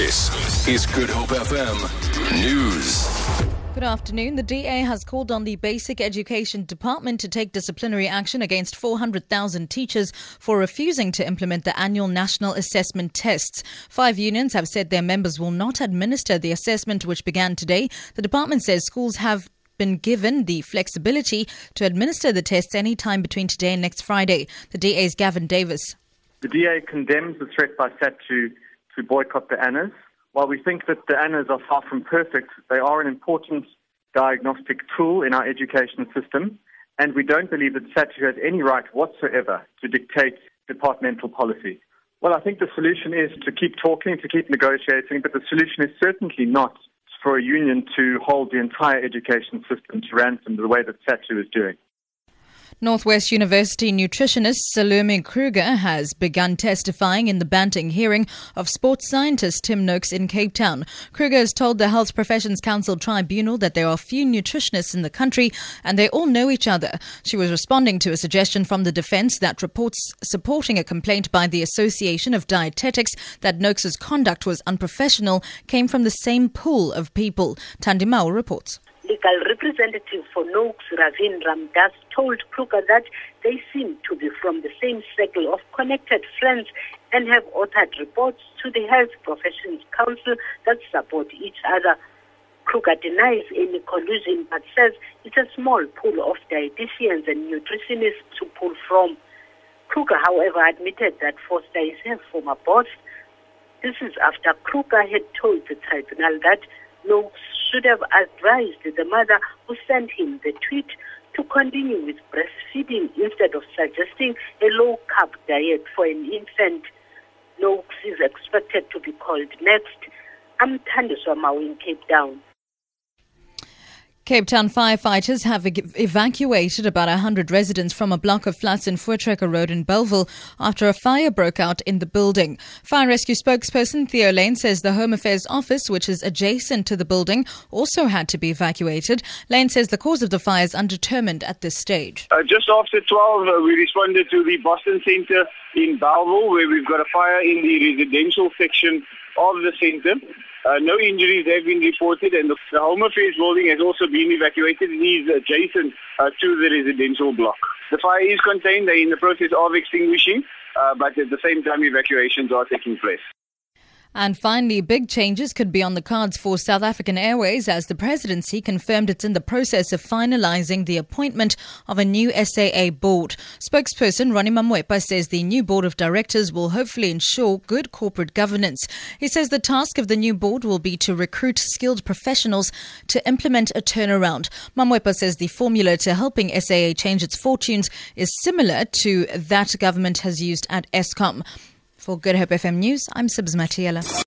This is Good Hope FM News. Good afternoon. The DA has called on the Basic Education Department to take disciplinary action against 400,000 teachers for refusing to implement the annual national assessment tests. Five unions have said their members will not administer the assessment, which began today. The department says schools have been given the flexibility to administer the tests any time between today and next Friday. The DA's Gavin Davis. The DA condemns the threat by SADTU to boycott the ANAs. While we think that the ANAs are far from perfect, they are an important diagnostic tool in our education system, and we don't believe that SADTU has any right whatsoever to dictate departmental policy. Well, I think the solution is to keep talking, to keep negotiating, but the solution is certainly not for a union to hold the entire education system to ransom the way that SADTU is doing. Northwest University nutritionist Salome Kruger has begun testifying in the Banting hearing of sports scientist Tim Noakes in Cape Town. Kruger has told the Health Professions Council Tribunal that there are few nutritionists in the country and they all know each other. She was responding to a suggestion from the defense that reports supporting a complaint by the Association of Dietetics that Noakes' conduct was unprofessional came from the same pool of people. Tandimao reports legal representative for Noakes, Ravin Ramdass, told Kruger that they seem to be from the same circle of connected friends and have authored reports to the Health Professions Council that support each other. Kruger denies any collusion but says it's a small pool of dietitians and nutritionists to pull from. Kruger, however, admitted that Foster is her former boss. This is after Kruger had told the tribunal that Noakes should have advised the mother who sent him the tweet to continue with breastfeeding instead of suggesting a low carb diet for an infant. Noakes is expected to be called next. I'm Tandiswa Mau in Cape Town. Cape Town firefighters have evacuated about 100 residents from a block of flats in Voortrekker Road in Bellville after a fire broke out in the building. Fire rescue spokesperson Theo Layne says the Home Affairs office, which is adjacent to the building, also had to be evacuated. Layne says the cause of the fire is undetermined at this stage. Uh, just after 12, uh, we responded to the Boston Center in Bellville, where we've got a fire in the residential section of the center. Uh, no injuries have been reported, and the, the Home Affairs building has also been evacuated. It is adjacent uh, to the residential block. The fire is contained. They're in the process of extinguishing, uh, but at the same time, evacuations are taking place. And finally, big changes could be on the cards for South African Airways as the presidency confirmed it's in the process of finalizing the appointment of a new SAA board. Spokesperson Ronnie Mamoepa says the new board of directors will hopefully ensure good corporate governance. He says the task of the new board will be to recruit skilled professionals to implement a turnaround. Mamoepa says the formula to helping SAA change its fortunes is similar to that government has used at Eskom. For Good Hope FM News, I'm Sibs Matiela.